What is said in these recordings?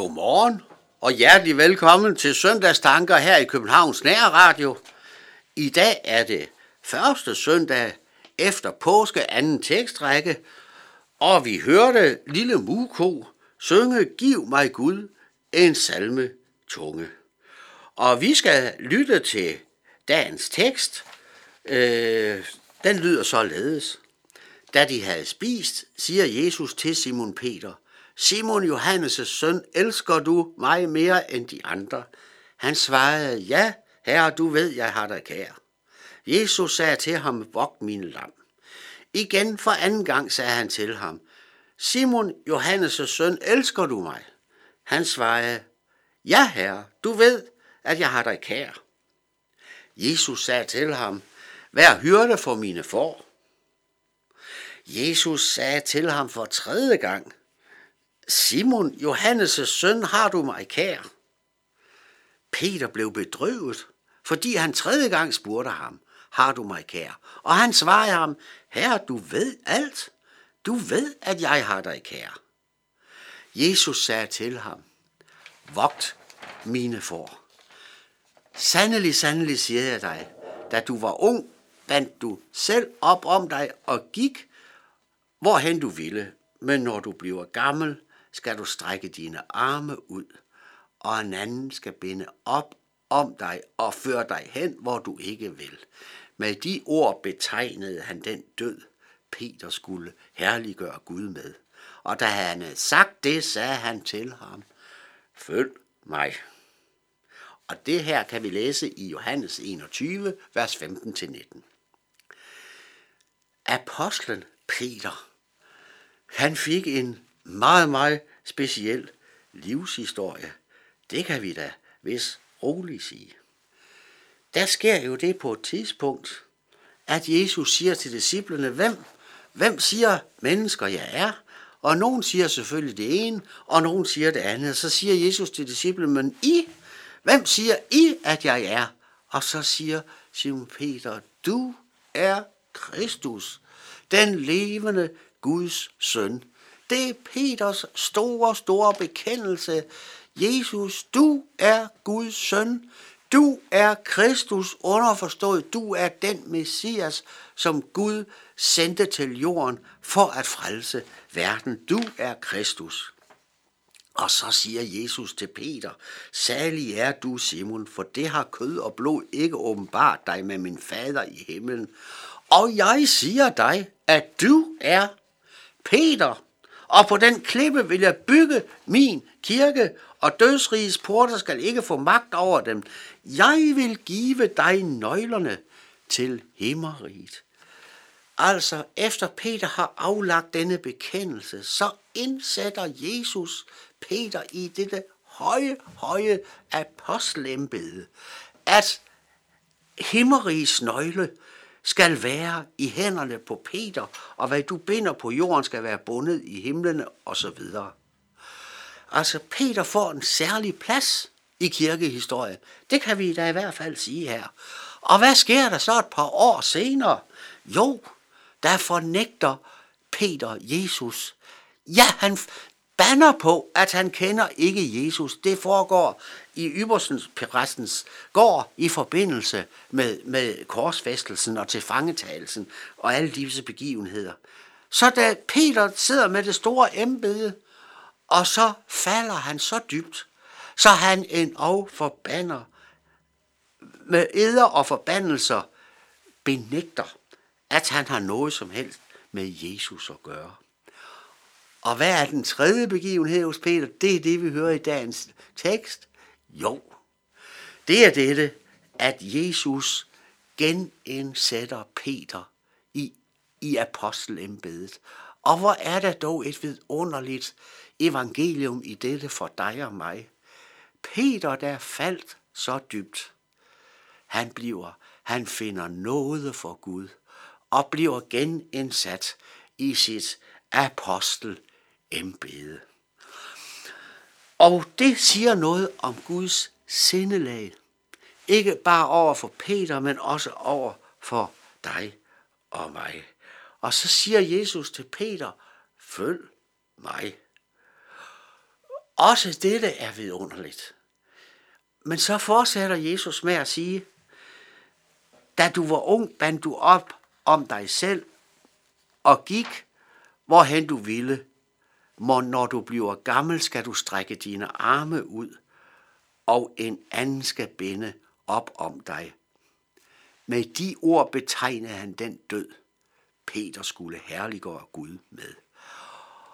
Godmorgen og hjertelig velkommen til søndagstanker her i Københavns Nærradio. I dag er det første søndag efter påske anden tekstrække, og vi hørte lille Muko synge Giv mig Gud en salme tunge. Og vi skal lytte til dagens tekst. Øh, den lyder således. Da de havde spist, siger Jesus til Simon Peter, Simon Johannes' søn, elsker du mig mere end de andre? Han svarede, ja, herre, du ved, jeg har dig kær. Jesus sagde til ham, vogt mine lam. Igen for anden gang sagde han til ham, Simon Johannes' søn, elsker du mig? Han svarede, ja, herre, du ved, at jeg har dig kær. Jesus sagde til ham, vær hyrde for mine får. Jesus sagde til ham for tredje gang, Simon, Johannes' søn, har du mig kær? Peter blev bedrøvet, fordi han tredje gang spurgte ham, har du mig kær? Og han svarede ham, herre, du ved alt. Du ved, at jeg har dig kær. Jesus sagde til ham, vogt mine får. Sandelig, sandelig siger jeg dig, da du var ung, bandt du selv op om dig og gik, hvorhen du ville. Men når du bliver gammel, skal du strække dine arme ud, og en anden skal binde op om dig og føre dig hen, hvor du ikke vil. Med de ord betegnede han den død, Peter skulle herliggøre Gud med. Og da han havde sagt det, sagde han til ham, følg mig. Og det her kan vi læse i Johannes 21, vers 15-19. Apostlen Peter, han fik en meget, meget speciel livshistorie. Det kan vi da hvis roligt sige. Der sker jo det på et tidspunkt, at Jesus siger til disciplene, hvem, hvem siger mennesker jeg er? Og nogen siger selvfølgelig det ene, og nogen siger det andet. Så siger Jesus til disciplene, men I, hvem siger I, at jeg er? Og så siger Simon Peter, du er Kristus, den levende Guds søn. Det er Peters store, store bekendelse. Jesus, du er Guds søn. Du er Kristus underforstået. Du er den Messias, som Gud sendte til jorden for at frelse verden. Du er Kristus. Og så siger Jesus til Peter, salig er du, Simon, for det har kød og blod ikke åbenbart dig med min fader i himlen. Og jeg siger dig, at du er Peter, og på den klippe vil jeg bygge min kirke, og dødsrigets porter skal ikke få magt over dem. Jeg vil give dig nøglerne til himmeriget. Altså, efter Peter har aflagt denne bekendelse, så indsætter Jesus Peter i dette høje, høje apostelembede, at himmeriges nøgle skal være i hænderne på Peter, og hvad du binder på jorden skal være bundet i himlene osv. Altså, Peter får en særlig plads i kirkehistorien. Det kan vi da i hvert fald sige her. Og hvad sker der så et par år senere? Jo, der fornægter Peter Jesus. Ja, han banner på, at han kender ikke Jesus. Det foregår i Ybersens præstens går i forbindelse med, med korsfæstelsen og tilfangetagelsen og alle disse begivenheder. Så da Peter sidder med det store embede, og så falder han så dybt, så han en og forbander med eder og forbandelser benægter, at han har noget som helst med Jesus at gøre. Og hvad er den tredje begivenhed hos Peter? Det er det, vi hører i dagens tekst. Jo, det er dette, at Jesus genindsætter Peter i, i apostelembedet. Og hvor er der dog et vidunderligt evangelium i dette for dig og mig. Peter, der faldt så dybt, han bliver, han finder noget for Gud og bliver genindsat i sit apostel embede. Og det siger noget om Guds sindelag. Ikke bare over for Peter, men også over for dig og mig. Og så siger Jesus til Peter, følg mig. Også dette er vidunderligt. Men så fortsætter Jesus med at sige, da du var ung, bandt du op om dig selv og gik, hvorhen du ville må når du bliver gammel, skal du strække dine arme ud, og en anden skal binde op om dig. Med de ord betegnede han den død, Peter skulle herliggøre Gud med.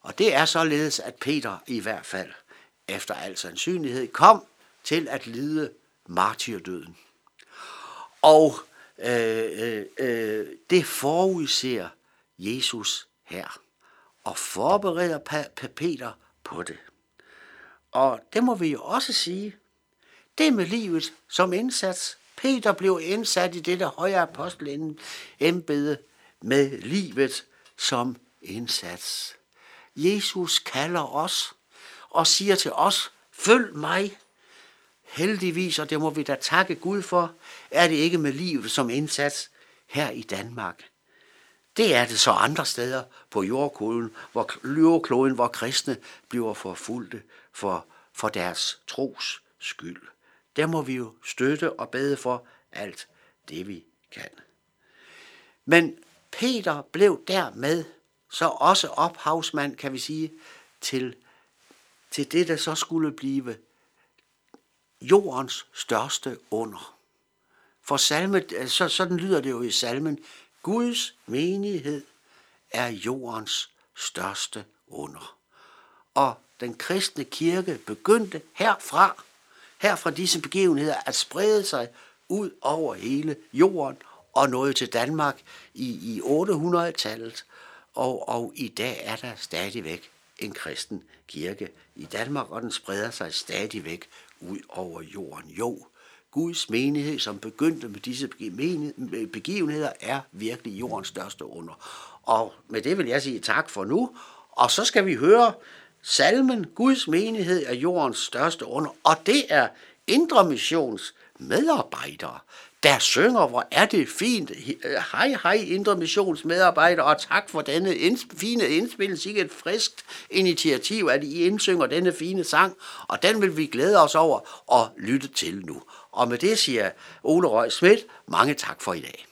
Og det er således, at Peter i hvert fald, efter al sandsynlighed, kom til at lide martyrdøden. Og øh, øh, øh, det forudser Jesus her, og forbereder Peter på det. Og det må vi jo også sige, det med livet som indsats. Peter blev indsat i dette højere apostelembede med livet som indsats. Jesus kalder os og siger til os, følg mig. Heldigvis, og det må vi da takke Gud for, er det ikke med livet som indsats her i Danmark. Det er det så andre steder på jordkloden, hvor, jordkloden, hvor kristne bliver forfulgte for, for deres tros skyld. Der må vi jo støtte og bede for alt det, vi kan. Men Peter blev dermed så også ophavsmand, kan vi sige, til, til det, der så skulle blive jordens største under. For salme, så, sådan lyder det jo i salmen, Guds menighed er jordens største under. Og den kristne kirke begyndte herfra, her fra disse begivenheder, at sprede sig ud over hele jorden og nåede til Danmark i, i 800-tallet. Og, og i dag er der stadigvæk en kristen kirke i Danmark, og den spreder sig stadigvæk ud over jorden. Jo, Guds menighed, som begyndte med disse begivenheder, er virkelig jordens største under. Og med det vil jeg sige tak for nu, og så skal vi høre salmen Guds menighed er jordens største under, og det er Indre Missions medarbejdere, der synger, hvor er det fint. Øh, hej, hej, Indre Missions medarbejdere, og tak for denne inds- fine indspil. Ikke et friskt initiativ, at I indsynger denne fine sang, og den vil vi glæde os over og lytte til nu. Og med det siger Ole Røg Schmidt, mange tak for i dag.